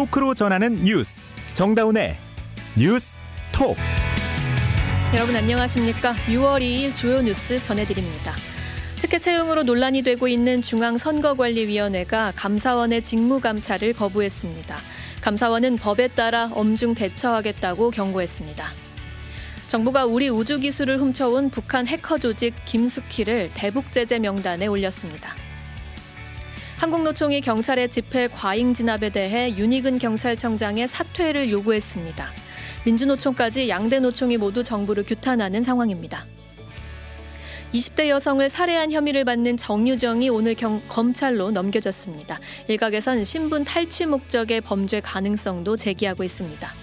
토크로 전하는 뉴스 정다운의 뉴스 톡 여러분 안녕하십니까? 6월 2일 주요 뉴스 전해드립니다. 특혜 채용으로 논란이 되고 있는 중앙선거관리위원회가 감사원의 직무감찰을 거부했습니다. 감사원은 법에 따라 엄중 대처하겠다고 경고했습니다. 정부가 우리 우주 기술을 훔쳐온 북한 해커 조직 김숙희를 대북 제재 명단에 올렸습니다. 한국노총이 경찰의 집회 과잉 진압에 대해 윤희근 경찰청장의 사퇴를 요구했습니다. 민주노총까지 양대 노총이 모두 정부를 규탄하는 상황입니다. 20대 여성을 살해한 혐의를 받는 정유정이 오늘 경, 검찰로 넘겨졌습니다. 일각에선 신분 탈취 목적의 범죄 가능성도 제기하고 있습니다.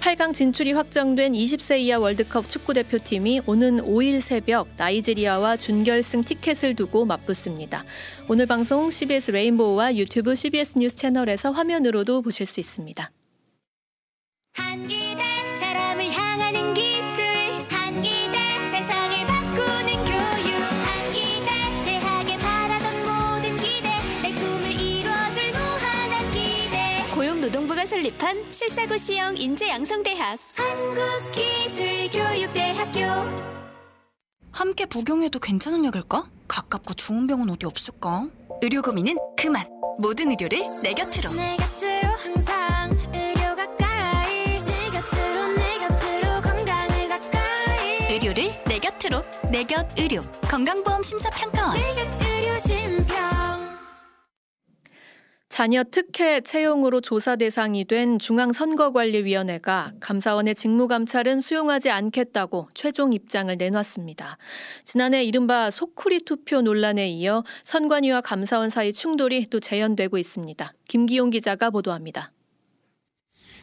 8강 진출이 확정된 20세 이하 월드컵 축구 대표팀이 오는 5일 새벽 나이지리아와 준결승 티켓을 두고 맞붙습니다. 오늘 방송 CBS 레인보우와 유튜브 CBS 뉴스 채널에서 화면으로도 보실 수 있습니다. 한기 설립한 실사고 시형 인재양성대학 한국기술교육대학교 함께 복용해도 괜찮은 약일까? 가깝고 좋은 병원 어디 없을까? 의료 고민은 그만. 모든 의료를 내 곁으로. 내 곁으로 항상 의료 가까이 내 곁으로 내 곁으로 건강을 가까이 의료를 내 곁으로. 내 곁 의료. 건강보험 심사평가원. 내 곁 의료 심평 자녀 특혜 채용으로 조사 대상이 된 중앙선거관리위원회가 감사원의 직무감찰은 수용하지 않겠다고 최종 입장을 내놨습니다. 지난해 이른바 소쿠리 투표 논란에 이어 선관위와 감사원 사이 충돌이 또 재현되고 있습니다. 김기용 기자가 보도합니다.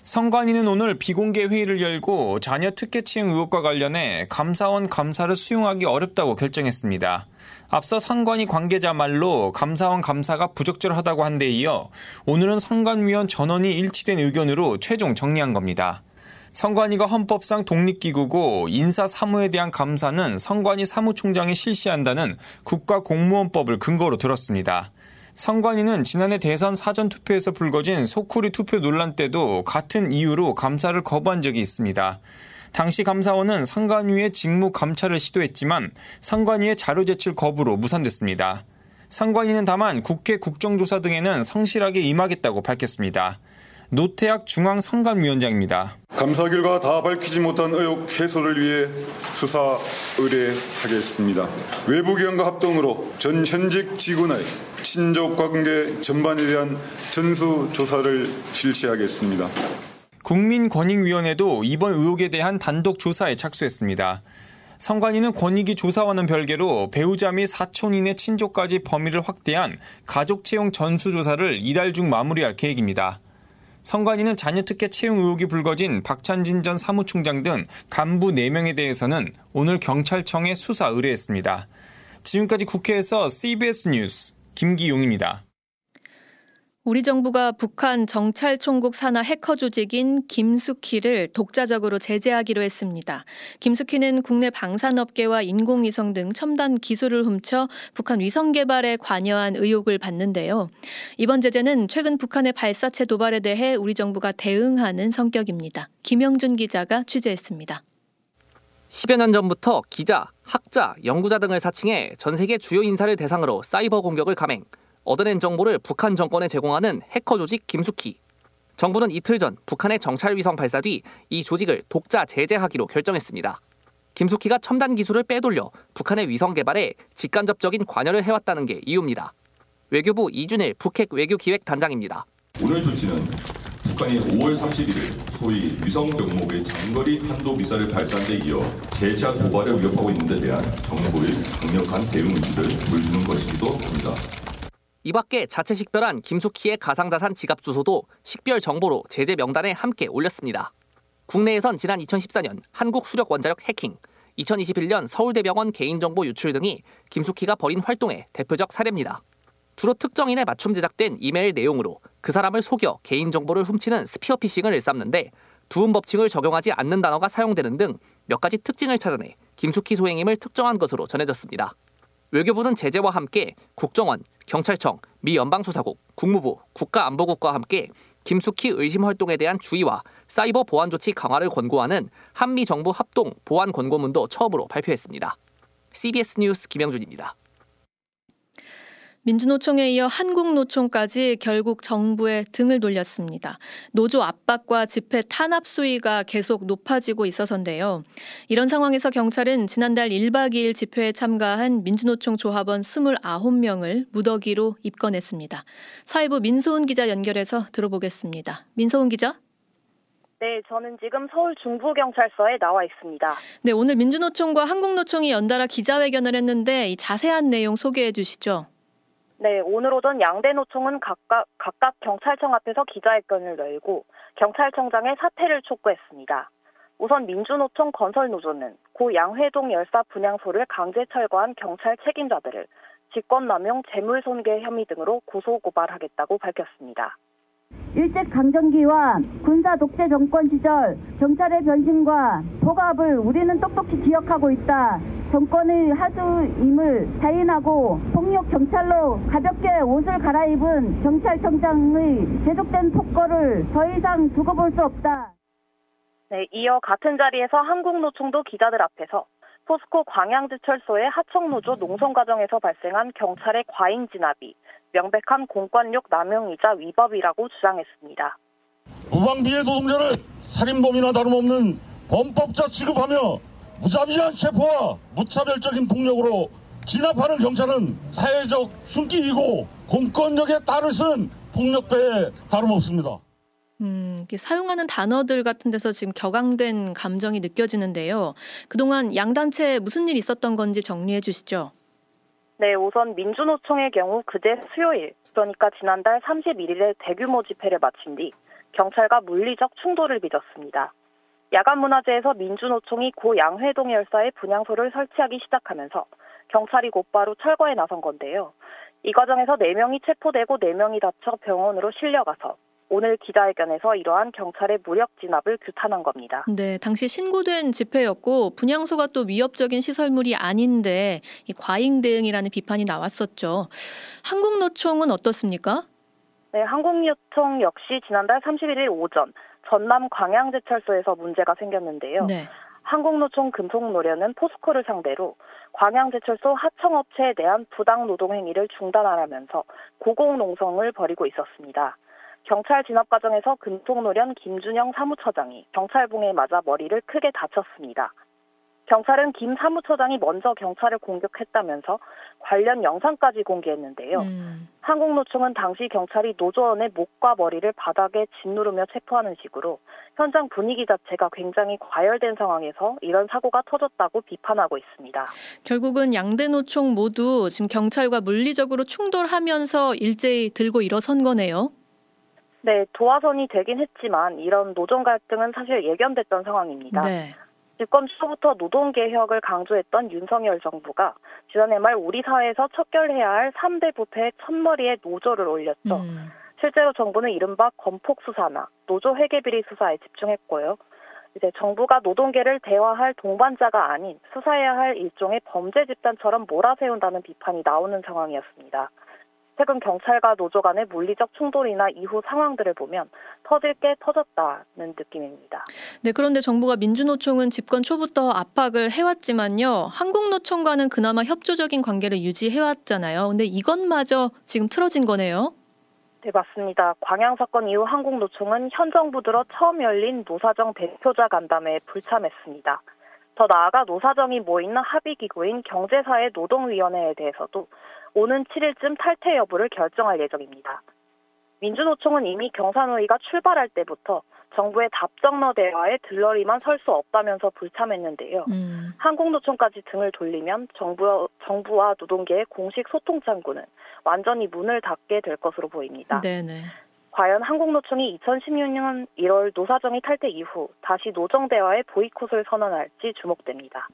선관위는 오늘 비공개 회의를 열고 자녀 특혜 채용 의혹과 관련해 감사원 감사를 수용하기 어렵다고 결정했습니다. 앞서 선관위 관계자 말로 감사원 감사가 부적절하다고 한 데 이어 오늘은 선관위원 전원이 일치된 의견으로 최종 정리한 겁니다. 선관위가 헌법상 독립기구고 인사 사무에 대한 감사는 선관위 사무총장이 실시한다는 국가공무원법을 근거로 들었습니다. 선관위는 지난해 대선 사전 투표에서 불거진 소쿠리 투표 논란 때도 같은 이유로 감사를 거부한 적이 있습니다. 당시 감사원은 선관위의 직무 감찰을 시도했지만 선관위의 자료 제출 거부로 무산됐습니다. 선관위는 다만 국회 국정조사 등에는 성실하게 임하겠다고 밝혔습니다. 노태학 중앙선관위원장입니다. 감사 결과 다 밝히지 못한 의혹 해소를 위해 수사 의뢰하겠습니다. 외부 기관과 합동으로 전 현직 직원의 친족 관계 전반에 대한 전수 조사를 실시하겠습니다. 국민권익위원회도 이번 의혹에 대한 단독 조사에 착수했습니다. 선관위는 권익위 조사와는 별개로 배우자 및 사촌인의 친족까지 범위를 확대한 가족 채용 전수 조사를 이달 중 마무리할 계획입니다. 선관위는 자녀 특혜 채용 의혹이 불거진 박찬진 전 사무총장 등 간부 4명에 대해서는 오늘 경찰청에 수사 의뢰했습니다. 지금까지 국회에서 CBS 뉴스 김기용입니다. 우리 정부가 북한 정찰총국 산하 해커 조직인 김숙희를 독자적으로 제재하기로 했습니다. 김숙희는 국내 방산업계와 인공위성 등 첨단 기술을 훔쳐 북한 위성 개발에 관여한 의혹을 받는데요. 이번 제재는 최근 북한의 발사체 도발에 대해 우리 정부가 대응하는 성격입니다. 김영준 기자가 취재했습니다. 10여 년 전부터 기자, 학자, 연구자 등을 사칭해 전 세계 주요 인사를 대상으로 사이버 공격을 감행, 얻어낸 정보를 북한 정권에 제공하는 해커 조직 김숙희. 정부는 이틀 전 북한의 정찰 위성 발사 뒤 이 조직을 독자 제재하기로 결정했습니다. 김숙희가 첨단 기술을 빼돌려 북한의 위성 개발에 직간접적인 관여를 해왔다는 게 이유입니다. 외교부 이준일 북핵 외교기획 단장입니다. 오늘 조치는 북한이 5월 31일 소위 위성 병목의 장거리 탄도 미사를 발사한 데 이어 재차 도발을 위협하고 있는 데 대한 정부의 강력한 대응 의지를 보여주는 것이기도 합니다. 이 밖에 자체 식별한 김숙희의 가상자산 지갑 주소도 식별 정보로 제재 명단에 함께 올렸습니다. 국내에선 지난 2014년 한국수력원자력 해킹, 2021년 서울대병원 개인정보 유출 등이 김숙희가 벌인 활동의 대표적 사례입니다. 주로 특정인에 맞춤 제작된 이메일 내용으로 그 사람을 속여 개인정보를 훔치는 스피어피싱을 일삼는데 두음 법칙을 적용하지 않는 단어가 사용되는 등 몇 가지 특징을 찾아내 김숙희 소행임을 특정한 것으로 전해졌습니다. 외교부는 제재와 함께 국정원, 경찰청, 미 연방수사국, 국무부, 국가안보국과 함께 김숙희 의심 활동에 대한 주의와 사이버 보안 조치 강화를 권고하는 한미 정부 합동 보안 권고문도 처음으로 발표했습니다. CBS 뉴스 김영준입니다. 민주노총에 이어 한국노총까지 결국 정부에 등을 돌렸습니다. 노조 압박과 집회 탄압 수위가 계속 높아지고 있어서인데요. 이런 상황에서 경찰은 지난달 1박 2일 집회에 참가한 민주노총 조합원 29명을 무더기로 입건했습니다. 사회부 민소은 기자 연결해서 들어보겠습니다. 민소은 기자. 네, 저는 지금 서울 중부경찰서에 나와 있습니다. 네, 오늘 민주노총과 한국노총이 연달아 기자회견을 했는데 이 자세한 내용 소개해 주시죠. 네, 오늘 오전 양대 노총은 각각, 각각 경찰청 앞에서 기자회견을 열고 경찰청장의 사퇴를 촉구했습니다. 우선 민주노총 건설노조는 고 양회동 열사 분향소를 강제 철거한 경찰 책임자들을 직권남용 재물손괴 혐의 등으로 고소고발하겠다고 밝혔습니다. 일제 강점기와 군사 독재 정권 시절 경찰의 변신과 포갑을 우리는 똑똑히 기억하고 있다. 정권의 하수임을 자인하고 폭력 경찰로 가볍게 옷을 갈아입은 경찰청장의 계속된 폭거를 더 이상 두고 볼 수 없다. 네, 이어 같은 자리에서 한국노총도 기자들 앞에서 포스코 광양지철소의 하청노조 농성 과정에서 발생한 경찰의 과잉 진압이 명백한 공권력 남용이자 위법이라고 주장했습니다. 무방비의 노동자를 살인범이나 다름없는 범법자 취급하며 무자비한 체포와 무차별적인 폭력으로 진압하는 경찰은 사회적 흉기이고 공권력에 따를 쓴 폭력배에 다름없습니다. 음, 사용하는 단어들 같은 데서 지금 격앙된 감정이 느껴지는데요. 그동안 양단체에 무슨 일 있었던 건지 정리해 주시죠. 네, 우선 민주노총의 경우 그제 수요일, 그러니까 지난달 31일에 대규모 집회를 마친 뒤 경찰과 물리적 충돌을 빚었습니다. 야간문화재에서 민주노총이 고 양회동 열사의 분향소를 설치하기 시작하면서 경찰이 곧바로 철거에 나선 건데요. 이 과정에서 4명이 체포되고 4명이 다쳐 병원으로 실려가서 오늘 기자회견에서 이러한 경찰의 무력 진압을 규탄한 겁니다. 네, 당시 신고된 집회였고 분향소가 또 위협적인 시설물이 아닌데 이 과잉 대응이라는 비판이 나왔었죠. 한국노총은 어떻습니까? 네, 한국노총 역시 지난달 31일 오전 전남 광양제철소에서 문제가 생겼는데요. 네. 한국노총 금속노련은 포스코를 상대로 광양제철소 하청업체에 대한 부당 노동 행위를 중단하라면서 고공농성을 벌이고 있었습니다. 경찰 진압 과정에서 금속노련 김준영 사무처장이 경찰봉에 맞아 머리를 크게 다쳤습니다. 경찰은 김 사무처장이 먼저 경찰을 공격했다면서 관련 영상까지 공개했는데요. 음. 한국노총은 당시 경찰이 노조원의 목과 머리를 바닥에 짓누르며 체포하는 식으로 현장 분위기 자체가 굉장히 과열된 상황에서 이런 사고가 터졌다고 비판하고 있습니다. 결국은 양대 노총 모두 지금 경찰과 물리적으로 충돌하면서 일제히 들고 일어선 거네요. 네, 도화선이 되긴 했지만 이런 노정 갈등은 사실 예견됐던 상황입니다. 네. 집권 초부터 노동 개혁을 강조했던 윤석열 정부가 지난해 말 우리 사회에서 척결해야 할 3대 부패의 첫머리에 노조를 올렸죠. 음. 실제로 정부는 이른바 건폭 수사나 노조 회계 비리 수사에 집중했고요. 이제 정부가 노동계를 대화할 동반자가 아닌 수사해야 할 일종의 범죄 집단처럼 몰아세운다는 비판이 나오는 상황이었습니다. 최근 경찰과 노조 간의 물리적 충돌이나 이후 상황들을 보면 터질 게 터졌다는 느낌입니다. 네, 그런데 정부가 민주노총은 집권 초부터 압박을 해왔지만요. 한국노총과는 그나마 협조적인 관계를 유지해왔잖아요. 근데 이것마저 지금 틀어진 거네요. 네, 맞습니다. 광양 사건 이후 한국노총은 현 정부 들어 처음 열린 노사정 대표자 간담회에 불참했습니다. 더 나아가 노사정이 모이는 합의기구인 경제사회 노동위원회에 대해서도 오는 7일쯤 탈퇴 여부를 결정할 예정입니다. 민주노총은 이미 경산회의가 출발할 때부터 정부의 답정너 대화에 들러리만 설 수 없다면서 불참했는데요. 음. 한국노총까지 등을 돌리면 정부, 정부와 노동계의 공식 소통 창구는 완전히 문을 닫게 될 것으로 보입니다. 네네. 과연 한국노총이 2016년 1월 노사정이 탈퇴 이후 다시 노정 대화에 보이콧을 선언할지 주목됩니다.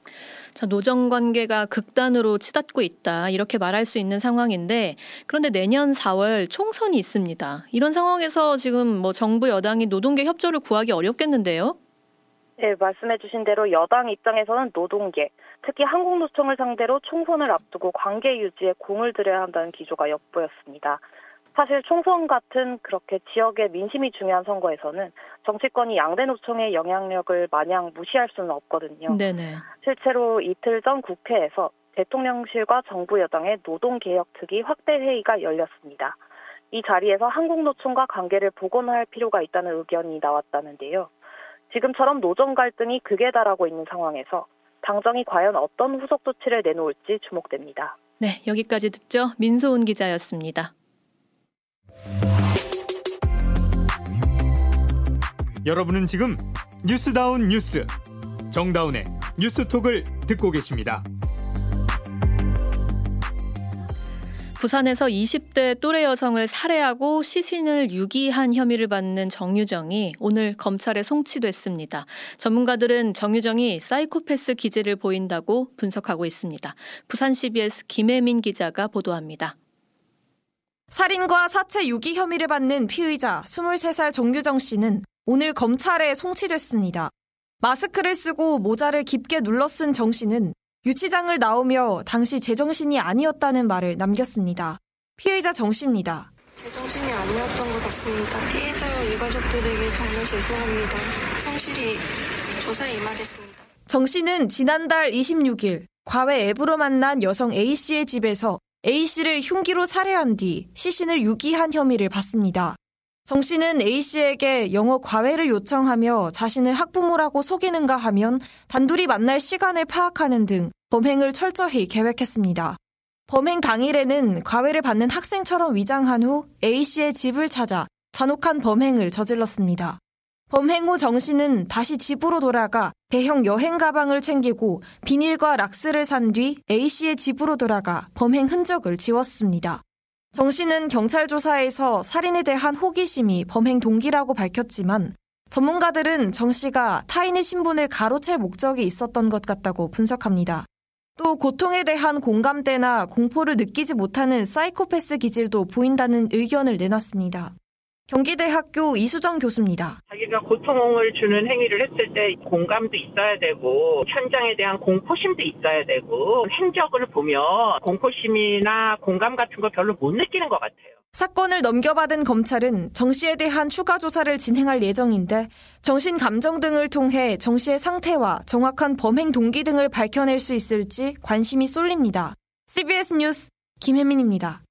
자, 노정 관계가 극단으로 치닫고 있다. 이렇게 말할 수 있는 상황인데 그런데 내년 4월 총선이 있습니다. 이런 상황에서 지금 뭐 정부 여당이 노동계 협조를 구하기 어렵겠는데요? 네, 말씀해 주신 대로 여당 입장에서는 노동계, 특히 한국노총을 상대로 총선을 앞두고 관계 유지에 공을 들여야 한다는 기조가 엿보였습니다. 사실 총선 같은 그렇게 지역의 민심이 중요한 선거에서는 정치권이 양대 노총의 영향력을 마냥 무시할 수는 없거든요. 네네. 실제로 이틀 전 국회에서 대통령실과 정부 여당의 노동개혁특위 확대 회의가 열렸습니다. 이 자리에서 한국노총과 관계를 복원할 필요가 있다는 의견이 나왔다는데요. 지금처럼 노정 갈등이 극에 달하고 있는 상황에서 당정이 과연 어떤 후속 조치를 내놓을지 주목됩니다. 네, 여기까지 듣죠. 민소은 기자였습니다. 여러분은 지금 뉴스다운 뉴스 정다운의 뉴스톡을 듣고 계십니다. 부산에서 20대 또래 여성을 살해하고 시신을 유기한 혐의를 받는 정유정이 오늘 검찰에 송치됐습니다. 전문가들은 정유정이 사이코패스 기질을 보인다고 분석하고 있습니다. 부산 CBS 김혜민 기자가 보도합니다. 살인과 사체 유기 혐의를 받는 피의자 23살 정유정 씨는 오늘 검찰에 송치됐습니다. 마스크를 쓰고 모자를 깊게 눌러 쓴 정 씨는 유치장을 나오며 당시 제정신이 아니었다는 말을 남겼습니다. 피해자 정 씨입니다. 제정신이 아니었던 것 같습니다. 피해자와 유가족들에게 정말 죄송합니다. 성실히 조사에 임하겠습니다. 정 씨는 지난달 26일 과외 앱으로 만난 여성 A 씨의 집에서 A 씨를 흉기로 살해한 뒤 시신을 유기한 혐의를 받습니다. 정 씨는 A 씨에게 영어 과외를 요청하며 자신을 학부모라고 속이는가 하면 단둘이 만날 시간을 파악하는 등 범행을 철저히 계획했습니다. 범행 당일에는 과외를 받는 학생처럼 위장한 후 A 씨의 집을 찾아 잔혹한 범행을 저질렀습니다. 범행 후 정 씨는 다시 집으로 돌아가 대형 여행 가방을 챙기고 비닐과 락스를 산 뒤 A 씨의 집으로 돌아가 범행 흔적을 지웠습니다. 정 씨는 경찰 조사에서 살인에 대한 호기심이 범행 동기라고 밝혔지만 전문가들은 정 씨가 타인의 신분을 가로챌 목적이 있었던 것 같다고 분석합니다. 또 고통에 대한 공감대나 공포를 느끼지 못하는 사이코패스 기질도 보인다는 의견을 내놨습니다. 경기대학교 이수정 교수입니다. 자기가 고통을 주는 행위를 했을 때 공감도 있어야 되고 현장에 대한 공포심도 있어야 되고 행적을 보면 공포심이나 공감 같은 거 별로 못 느끼는 것 같아요. 사건을 넘겨받은 검찰은 정 씨에 대한 추가 조사를 진행할 예정인데 정신 감정 등을 통해 정 씨의 상태와 정확한 범행 동기 등을 밝혀낼 수 있을지 관심이 쏠립니다. CBS 뉴스 김혜민입니다.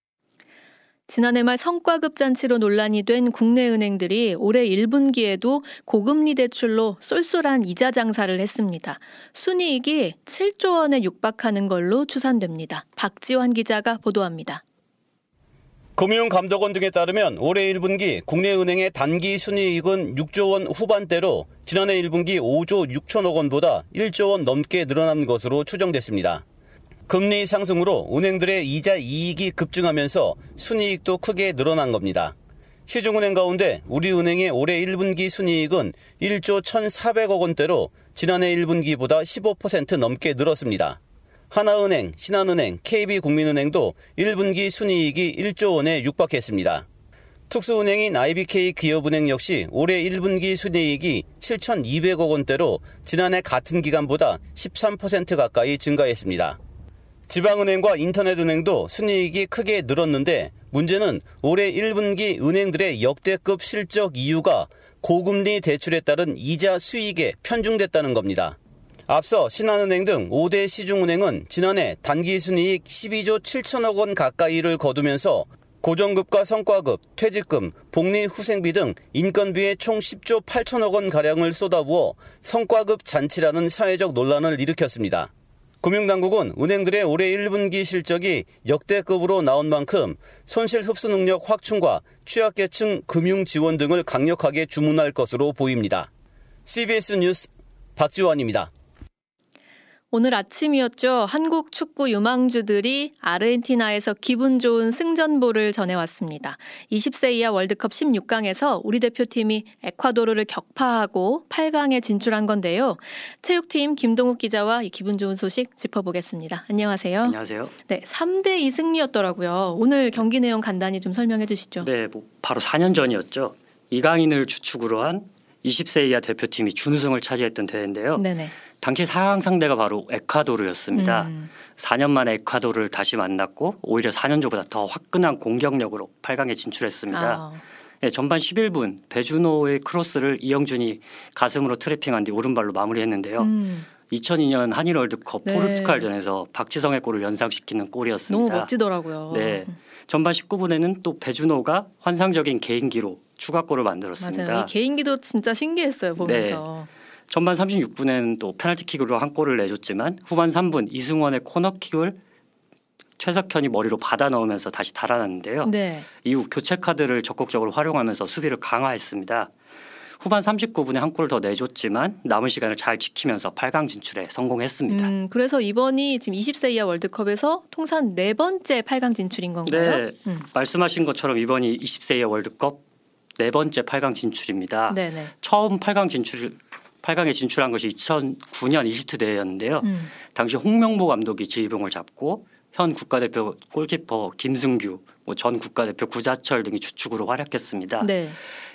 지난해 말 성과급 잔치로 논란이 된 국내 은행들이 올해 1분기에도 고금리 대출로 쏠쏠한 이자 장사를 했습니다. 순이익이 7조 원에 육박하는 걸로 추산됩니다. 박지환 기자가 보도합니다. 금융감독원 등에 따르면 올해 1분기 국내 은행의 단기 순이익은 6조 원 후반대로 지난해 1분기 5조 6천억 원보다 1조 원 넘게 늘어난 것으로 추정됐습니다. 금리 상승으로 은행들의 이자 이익이 급증하면서 순이익도 크게 늘어난 겁니다. 시중은행 가운데 우리은행의 올해 1분기 순이익은 1조 1,400억 원대로 지난해 1분기보다 15% 넘게 늘었습니다. 하나은행, 신한은행, KB국민은행도 1분기 순이익이 1조 원에 육박했습니다. 특수은행인 IBK 기업은행 역시 올해 1분기 순이익이 7,200억 원대로 지난해 같은 기간보다 13% 가까이 증가했습니다. 지방은행과 인터넷은행도 순이익이 크게 늘었는데 문제는 올해 1분기 은행들의 역대급 실적 이유가 고금리 대출에 따른 이자 수익에 편중됐다는 겁니다. 앞서 신한은행 등 5대 시중은행은 지난해 단기 순이익 12조 7천억 원 가까이를 거두면서 고정급과 성과급, 퇴직금, 복리 후생비 등 인건비에 총 10조 8천억 원 가량을 쏟아부어 성과급 잔치라는 사회적 논란을 일으켰습니다. 금융당국은 은행들의 올해 1분기 실적이 역대급으로 나온 만큼 손실 흡수 능력 확충과 취약계층 금융 지원 등을 강력하게 주문할 것으로 보입니다. CBS 뉴스 박지원입니다. 오늘 아침이었죠. 한국 축구 유망주들이 아르헨티나에서 기분 좋은 승전보를 전해왔습니다. 20세 이하 월드컵 16강에서 우리 대표팀이 에콰도르를 격파하고 8강에 진출한 건데요. 체육팀 김동욱 기자와 이 기분 좋은 소식 짚어보겠습니다. 안녕하세요. 안녕하세요. 네, 3대 2 승리였더라고요. 오늘 경기 내용 간단히 좀 설명해 주시죠. 네, 뭐 바로 4년 전이었죠. 이강인을 주축으로 한 20세 이하 대표팀이 준우승을 차지했던 대회인데요. 네네. 당시 4강 상대가 바로 에콰도르였습니다. 음. 4년 만에 에콰도르를 다시 만났고 오히려 4년 전보다 더 화끈한 공격력으로 8강에 진출했습니다. 아, 네, 전반 11분 배준호의 크로스를 이영준이 가슴으로 트래핑한 뒤 오른발로 마무리했는데요. 음, 2002년 한일 월드컵 네. 포르투갈전에서 박지성의 골을 연상시키는 골이었습니다. 너무 멋지더라고요. 네. 전반 19분에는 또 배준호가 환상적인 개인기로 추가골을 만들었습니다. 맞아요. 이 개인기도 진짜 신기했어요 보면서. 전반 36분에는 또 페널티킥으로 한 골을 내줬지만 후반 3분 이승원의 코너킥을 최석현이 머리로 받아 넣으면서 다시 달아났는데요. 네. 이후 교체 카드를 적극적으로 활용하면서 수비를 강화했습니다. 후반 39분에 한 골을 더 내줬지만 남은 시간을 잘 지키면서 8강 진출에 성공했습니다. 음, 그래서 이번이 지금 20세 이하 월드컵에서 통산 네 번째 8강 진출인 건가요? 네, 음. 말씀하신 것처럼 이번이 20세 이하 월드컵 네 번째 8강 진출입니다. 네네. 처음 8강 진출 8강에 진출한 것이 2009년 이집트 대회였는데요. 음. 당시 홍명보 감독이 지휘봉을 잡고 현 국가대표 골키퍼 김승규, 뭐 전 국가대표 구자철 등이 주축으로 활약했습니다. 네.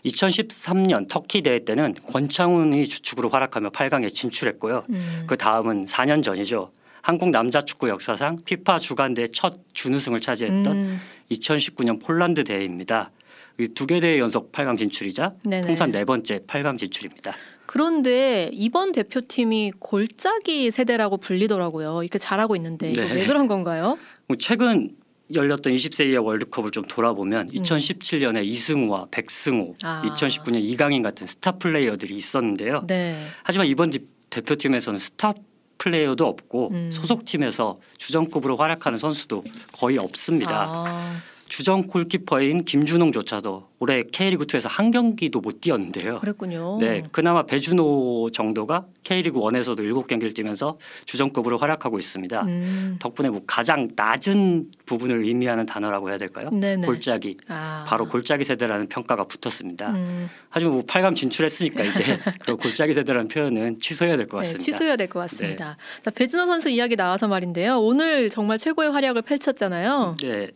2013년 터키 대회 때는 권창훈이 주축으로 활약하며 8강에 진출했고요. 음. 그 다음은 4년 전이죠. 한국 남자 축구 역사상 피파 주간대 첫 준우승을 차지했던 음. 2019년 폴란드 대회입니다. 이두개 대회 연속 8강 진출이자 네네. 통산 네 번째 8강 진출입니다. 그런데 이번 대표팀이 골짜기 세대라고 불리더라고요. 이렇게 잘하고 있는데 네. 왜 그런 건가요? 뭐 최근 열렸던 20세 이하 월드컵을 좀 돌아보면 2017년에 이승우와 백승호, 음. 아. 2019년 이강인 같은 스타 플레이어들이 있었는데요. 네. 하지만 이번 디- 대표팀에서는 스타 플레이어도 없고 음. 소속팀에서 주전급으로 활약하는 선수도 거의 없습니다. 아, 주전 골키퍼인 김준홍조차도 올해 K리그 2에서 한 경기도 못 뛰었는데요. 그랬군요. 네, 그나마 배준호 정도가 K리그 1에서도 7경기를 뛰면서 주전급으로 활약하고 있습니다. 음. 덕분에 뭐 가장 낮은 부분을 의미하는 단어라고 해야 될까요? 네네. 골짜기. 아. 바로 골짜기 세대라는 평가가 붙었습니다. 음. 하지만 뭐 8강 진출했으니까 이제 그 골짜기 세대라는 표현은 취소해야 될것 네, 같습니다. 취소해야 될 것 같습니다. 자, 배준호 선수 이야기 나와서 말인데요. 오늘 정말 최고의 활약을 펼쳤잖아요. 네.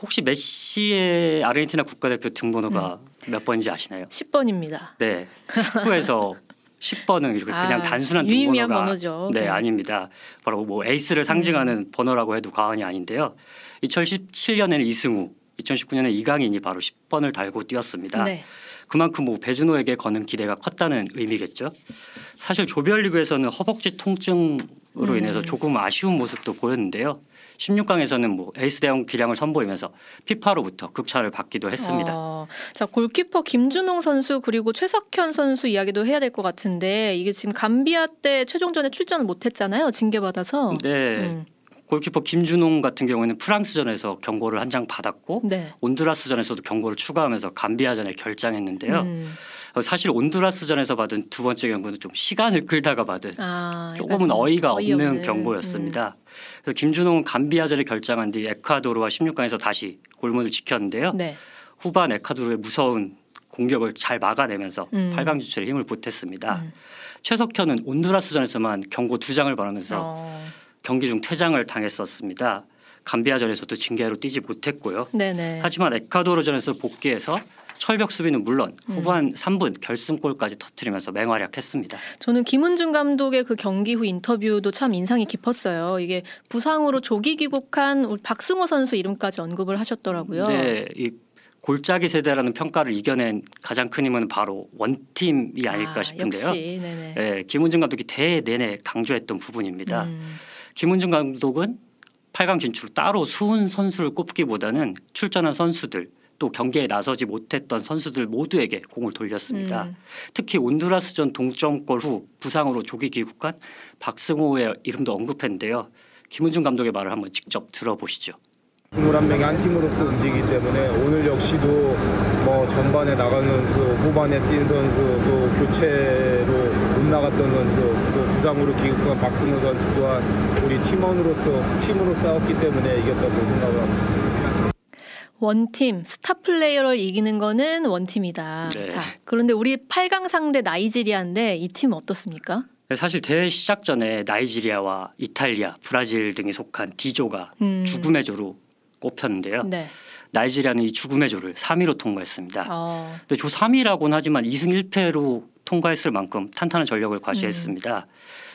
혹시 메시의 아르헨티나 국가대표 등번호 가 음. 몇 번인지 아시나요? 10번입니다. 네. 축구에서 10번은 이렇게 그냥 아, 단순한 유의미한 등번호가 번호죠. 네, 네. 아닙니다. 바로 뭐 에이스를 상징하는 음. 번호라고 해도 과언이 아닌데요. 2017년에는 이승우, 2019년에 이강인이 바로 10번을 달고 뛰었습니다. 네. 그만큼 뭐 배준호에게 거는 기대가 컸다는 의미겠죠. 사실 조별리그에서는 허벅지 통증으로 음. 인해서 조금 아쉬운 모습도 보였는데요. 16강에서는 뭐 에이스 대형 기량을 선보이면서 피파로부터 극찬을 받기도 했습니다. 어, 자 골키퍼 김준홍 선수 그리고 최석현 선수 이야기도 해야 될 것 같은데 이게 지금 감비아 때 최종전에 출전을 못했잖아요. 징계 받아서. 네. 음. 골키퍼 김준홍 같은 경우에는 프랑스전에서 경고를 한 장 받았고 네. 온두라스전에서도 경고를 추가하면서 감비아전에 결장했는데요. 음. 어, 사실 온두라스전에서 받은 두 번째 경고는 좀 시간을 끌다가 받은 아, 조금은 약간 좀 어이가 없는 어이없는. 음. 경고였습니다. 그래서 김준홍은 감비아전에 결장한 뒤 에콰도르와 16강에서 다시 골문을 지켰는데요. 네. 후반 에콰도르의 무서운 공격을 잘 막아내면서 음. 8강 진출에 힘을 보탰습니다. 음. 최석현은 온두라스전에서만 경고 두 장을 받으면서 어. 경기 중 퇴장을 당했었습니다. 감비아전에서도 징계로 뛰지 못했고요. 네네. 하지만 에콰도르전에서 복귀해서 철벽 수비는 물론 음. 후반 3분 결승골까지 터뜨리면서 맹활약했습니다. 저는 김은중 감독의 그 경기 후 인터뷰도 참 인상이 깊었어요. 이게 부상으로 조기 귀국한 박승호 선수 이름까지 언급을 하셨더라고요. 네, 이 골짜기 세대라는 평가를 이겨낸 가장 큰 힘은 바로 원팀이 아닐까 아, 싶은데요. 역시 네네. 네, 김은중 감독이 대회 내내 강조했던 부분입니다. 음. 김은중 감독은 8강 진출 따로 수훈 선수를 꼽기보다는 출전한 선수들 또 경기에 나서지 못했던 선수들 모두에게 공을 돌렸습니다. 음. 특히 온두라스전 동점골 후 부상으로 조기 귀국한 박승호의 이름도 언급했는데요. 김은중 감독의 말을 한번 직접 들어보시죠. 21명이 한 팀으로서 움직이기 때문에 오늘 역시도 뭐 전반에 나간 선수, 후반에 뛴 선수, 또 교체로 못 나갔던 선수, 또 부상으로 귀국한 박승호 선수 또한 우리 팀원으로서 팀으로 싸웠기 때문에 이겼다고 생각을 하고 있습니다. one team 스타 플레이어를 이기는 거는 one team이다. 네. 자, 그런데 우리 8강 상대 나이지리아인데 이 팀 어떻습니까? 사실 대회 시작 전에 나이지리아와 이탈리아, 브라질 등이 속한 D조가 음. 죽음의 조로 꼽혔는데요. 네. 나이지리아는 이 죽음의 조를 3위로 통과했습니다. 어. 근데 조 3위라고는 하지만 2승 1패로 통과했을 만큼 탄탄한 전력을 과시했습니다.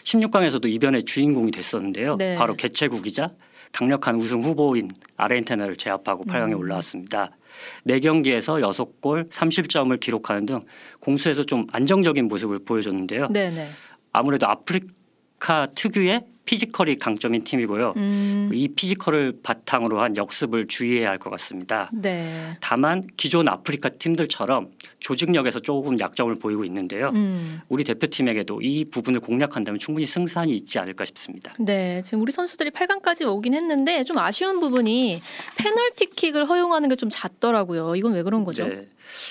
16강에서도 이변의 주인공이 됐었는데요. 네. 바로 개최국이자 강력한 우승 후보인 아르헨티나를 제압하고 8강에 음. 올라왔습니다. 4경기에서 6골 3실점을 기록하는 등 공수에서 좀 안정적인 모습을 보여줬는데요. 네네. 아무래도 아프리카 특유의 physical이 강점인 팀이고요. 음. 이 physical을 바탕으로 한 역습을 주의해야 할 것 같습니다. 네. 다만 기존 아프리카 팀들처럼 조직력에서 조금 약점을 보이고 있는데요. 음. 우리 대표팀에게도 이 부분을 공략한다면 충분히 승산이 있지 않을까 싶습니다. 네, 지금 우리 선수들이 8강까지 오긴 했는데 좀 아쉬운 부분이 페널티킥을 허용하는 게 좀 잦더라고요. 이건 왜 그런 거죠? 네.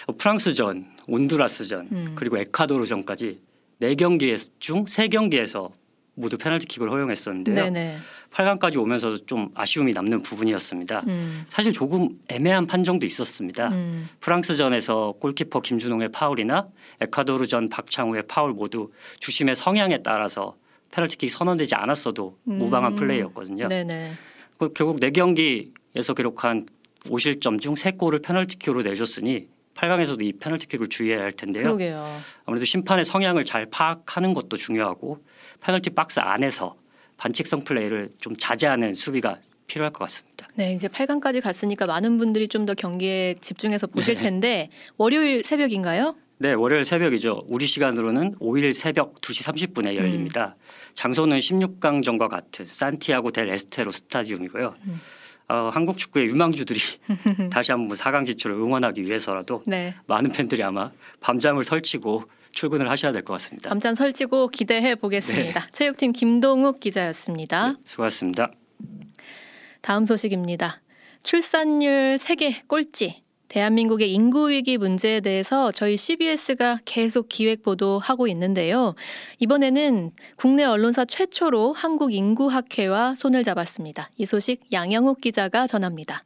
어, 프랑스전, 온두라스전, 음. 그리고 에콰도르전까지 4경기 중 3경기에서 모두 페널티킥을 허용했었는데요. 네네. 8강까지 오면서 좀 아쉬움이 남는 부분이었습니다. 음. 사실 조금 애매한 판정도 있었습니다. 음. 프랑스전에서 골키퍼 김준홍의 파울이나 에콰도르전 박창우의 파울 모두 주심의 성향에 따라서 페널티킥 선언되지 않았어도 무방한 음. 플레이였거든요. 네네. 그 결국 4경기에서 기록한 5실점 중 3골을 페널티킥으로 내줬으니 8강에서도 이 페널티킥을 주의해야 할 텐데요. 그러게요. 아무래도 심판의 성향을 잘 파악하는 것도 중요하고 페널티 박스 안에서 반칙성 플레이를 좀 자제하는 수비가 필요할 것 같습니다. 네, 이제 8강까지 갔으니까 많은 분들이 좀 더 경기에 집중해서 보실 네. 텐데 월요일 새벽인가요? 네, 월요일 새벽이죠. 우리 시간으로는 5일 새벽 2시 30분에 열립니다. 장소는 16강전과 같은 산티아고 델 에스테로 스타디움이고요. 음. 어, 한국 축구의 유망주들이 다시 한번 4강 진출을 응원하기 위해서라도 네. 많은 팬들이 아마 밤잠을 설치고 출근을 하셔야 될 것 같습니다. 밤잠 설치고 기대해 보겠습니다. 네. 체육팀 김동욱 기자였습니다. 수고하셨습니다. 다음 소식입니다. 출산율 세계 꼴찌. 대한민국의 인구 위기 문제에 대해서 저희 CBS가 계속 기획 보도하고 있는데요. 이번에는 국내 언론사 최초로 한국 인구 학회와 손을 잡았습니다. 이 소식 양영욱 기자가 전합니다.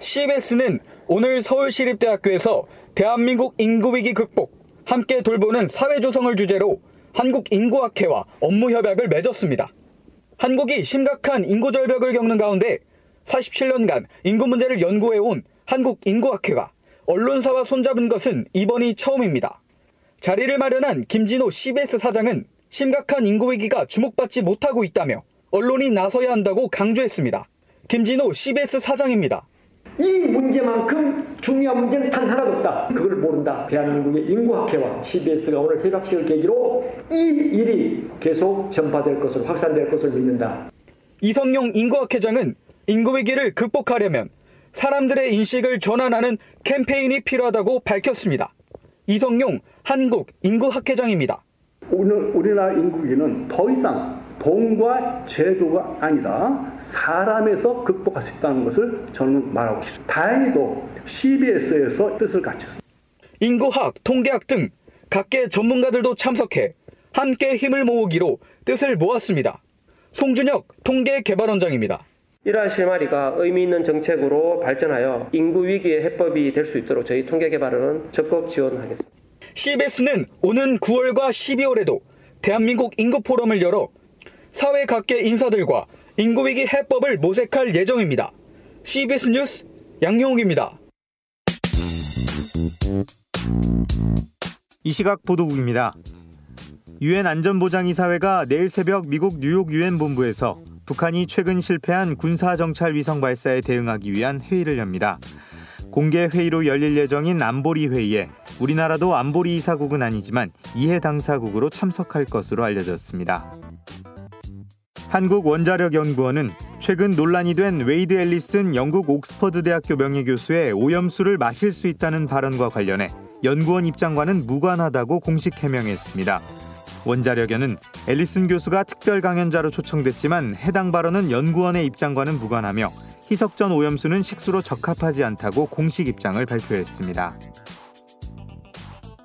CBS는 오늘 서울시립대학교에서 대한민국 인구 위기 극복, 함께 돌보는 사회 조성을 주제로 한국 인구학회와 업무 협약을 맺었습니다. 한국이 심각한 인구 절벽을 겪는 가운데 47년간 인구 문제를 연구해온 한국 인구학회가 언론사와 손잡은 것은 이번이 처음입니다. 자리를 마련한 김진호 CBS 사장은 심각한 인구 위기가 주목받지 못하고 있다며 언론이 나서야 한다고 강조했습니다. 김진호 CBS 사장입니다. 이 문제만큼 중요한 문제는 단 하나도 없다. 그걸 모른다. 대한민국의 인구학회와 CBS가 오늘 협약식을 계기로 이 일이 계속 전파될 것을 확산될 것을 믿는다. 이성용 인구학회장은 인구 위기를 극복하려면 사람들의 인식을 전환하는 캠페인이 필요하다고 밝혔습니다. 이성용 한국 인구학회장입니다. 오늘 우리나라 인구기는 더 이상 돈과 제도가 아니라 사람에서 극복할 수 있다는 것을 저는 말하고 싶습니다. 다행히도 CBS에서 뜻을 갖췄습니다. 인구학, 통계학 등 각계 전문가들도 참석해 함께 힘을 모으기로 뜻을 모았습니다. 송준혁 통계개발원장입니다. 이러한 실마리가 의미 있는 정책으로 발전하여 인구 위기의 해법이 될 수 있도록 저희 통계개발원은 적극 지원하겠습니다. CBS는 오는 9월과 12월에도 대한민국 인구 포럼을 열어 사회 각계 인사들과 인구 위기 해법을 모색할 예정입니다. CBS 뉴스 양용욱입니다. 이 시각 보도국입니다. 유엔 안전보장이사회가 내일 새벽 미국 뉴욕 유엔 본부에서 북한이 최근 실패한 군사 정찰 위성 발사에 대응하기 위한 회의를 엽니다. 공개 회의로 열릴 예정인 안보리 회의에 우리나라도 안보리 이사국은 아니지만 이해 당사국으로 참석할 것으로 알려졌습니다. 한국원자력연구원은 최근 논란이 된 웨이드 앨리슨 영국 옥스퍼드 대학교 명예교수의 오염수를 마실 수 있다는 발언과 관련해 연구원 입장과는 무관하다고 공식 해명했습니다. 원자력연은 앨리슨 교수가 특별 강연자로 초청됐지만 해당 발언은 연구원의 입장과는 무관하며 희석전 오염수는 식수로 적합하지 않다고 공식 입장을 발표했습니다.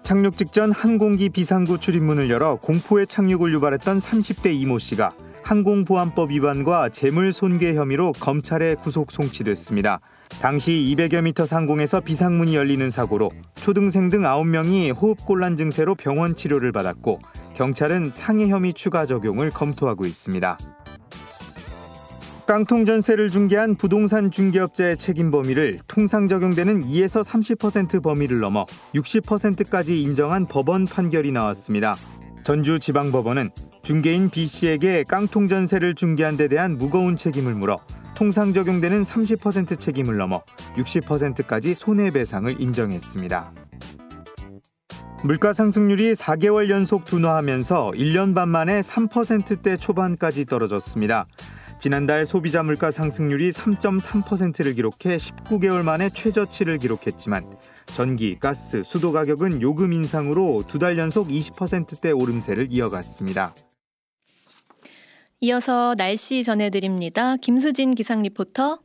착륙 직전 항공기 비상구 출입문을 열어 공포의 착륙을 유발했던 30대 이모 씨가 항공보안법 위반과 재물 손괴 혐의로 검찰에 구속 송치됐습니다. 당시 200여 미터 상공에서 비상문이 열리는 사고로 초등생 등 9명이 호흡곤란 증세로 병원 치료를 받았고 경찰은 상해 혐의 추가 적용을 검토하고 있습니다. 깡통 전세를 중개한 부동산 중개업자의 책임 범위를 통상 적용되는 2에서 30% 범위를 넘어 60%까지 인정한 법원 판결이 나왔습니다. 전주지방법원은 중개인 B 씨에게 깡통 전세를 중개한 데 대한 무거운 책임을 물어 통상 적용되는 30% 책임을 넘어 60%까지 손해배상을 인정했습니다. 물가 상승률이 4개월 연속 둔화하면서 1년 반 만에 3%대 초반까지 떨어졌습니다. 지난달 소비자 물가 상승률이 3.3%를 기록해 19개월 만에 최저치를 기록했지만 전기, 가스, 수도 가격은 요금 인상으로 두 달 연속 20%대 오름세를 이어갔습니다. 이어서 날씨 전해드립니다. 김수진 기상 리포터.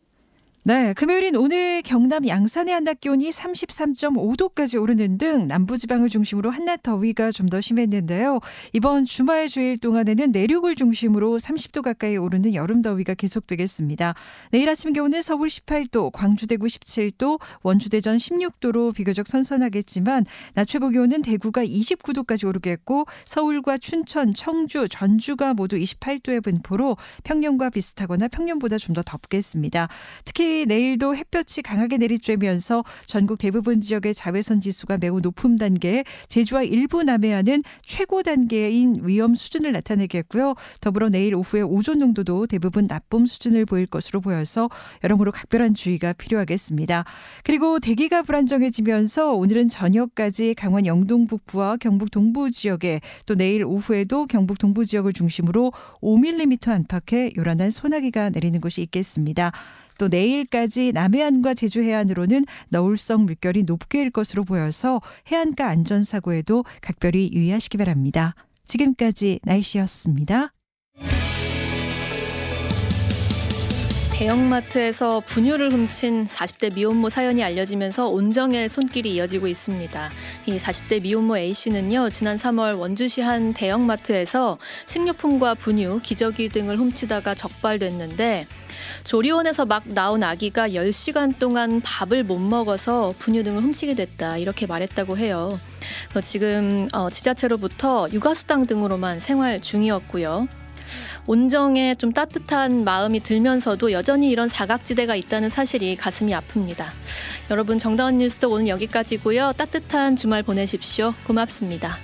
네, 금요일인 오늘 경남 양산의 한낮 기온이 33.5도까지 오르는 등 남부지방을 중심으로 한낮 더위가 좀 더 심했는데요. 이번 주말 주일 동안에는 내륙을 중심으로 30도 가까이 오르는 여름 더위가 계속되겠습니다. 내일 아침 기온은 서울 18도, 광주 대구 17도, 원주 대전 16도로 비교적 선선하겠지만 낮 최고 기온은 대구가 29도까지 오르겠고 서울과 춘천, 청주, 전주가 모두 28도의 분포로 평년과 비슷하거나 평년보다 좀 더 덥겠습니다. 특히 내일도 햇볕이 강하게 내리쬐면서 전국 대부분 지역의 자외선 지수가 매우 높은 단계, 제주와 일부 남해안은 최고 단계인 위험 수준을 나타내겠고요. 더불어 내일 오후에 오존 농도도 대부분 나쁨 수준을 보일 것으로 보여서 여러모로 각별한 주의가 필요하겠습니다. 그리고 대기가 불안정해지면서 오늘은 저녁까지 강원 영동 북부와 경북 동부 지역에 또 내일 오후에도 경북 동부 지역을 중심으로 5mm 안팎의 요란한 소나기가 내리는 곳이 있겠습니다. 또 내일까지 남해안과 제주 해안으로는 너울성 물결이 높게 일 것으로 보여서 해안가 안전사고에도 각별히 유의하시기 바랍니다. 지금까지 날씨였습니다. 대형마트에서 분유를 훔친 40대 미혼모 사연이 알려지면서 온정의 손길이 이어지고 있습니다. 이 40대 미혼모 A씨는요, 지난 3월 원주시 한 대형마트에서 식료품과 분유, 기저귀 등을 훔치다가 적발됐는데 조리원에서 막 나온 아기가 10시간 동안 밥을 못 먹어서 분유 등을 훔치게 됐다. 이렇게 말했다고 해요. 지금 어, 지자체로부터 육아수당 등으로만 생활 중이었고요. 온정에 좀 따뜻한 마음이 들면서도 여전히 이런 사각지대가 있다는 사실이 가슴이 아픕니다. 여러분 정다운 뉴스도 오늘 여기까지고요. 따뜻한 주말 보내십시오. 고맙습니다.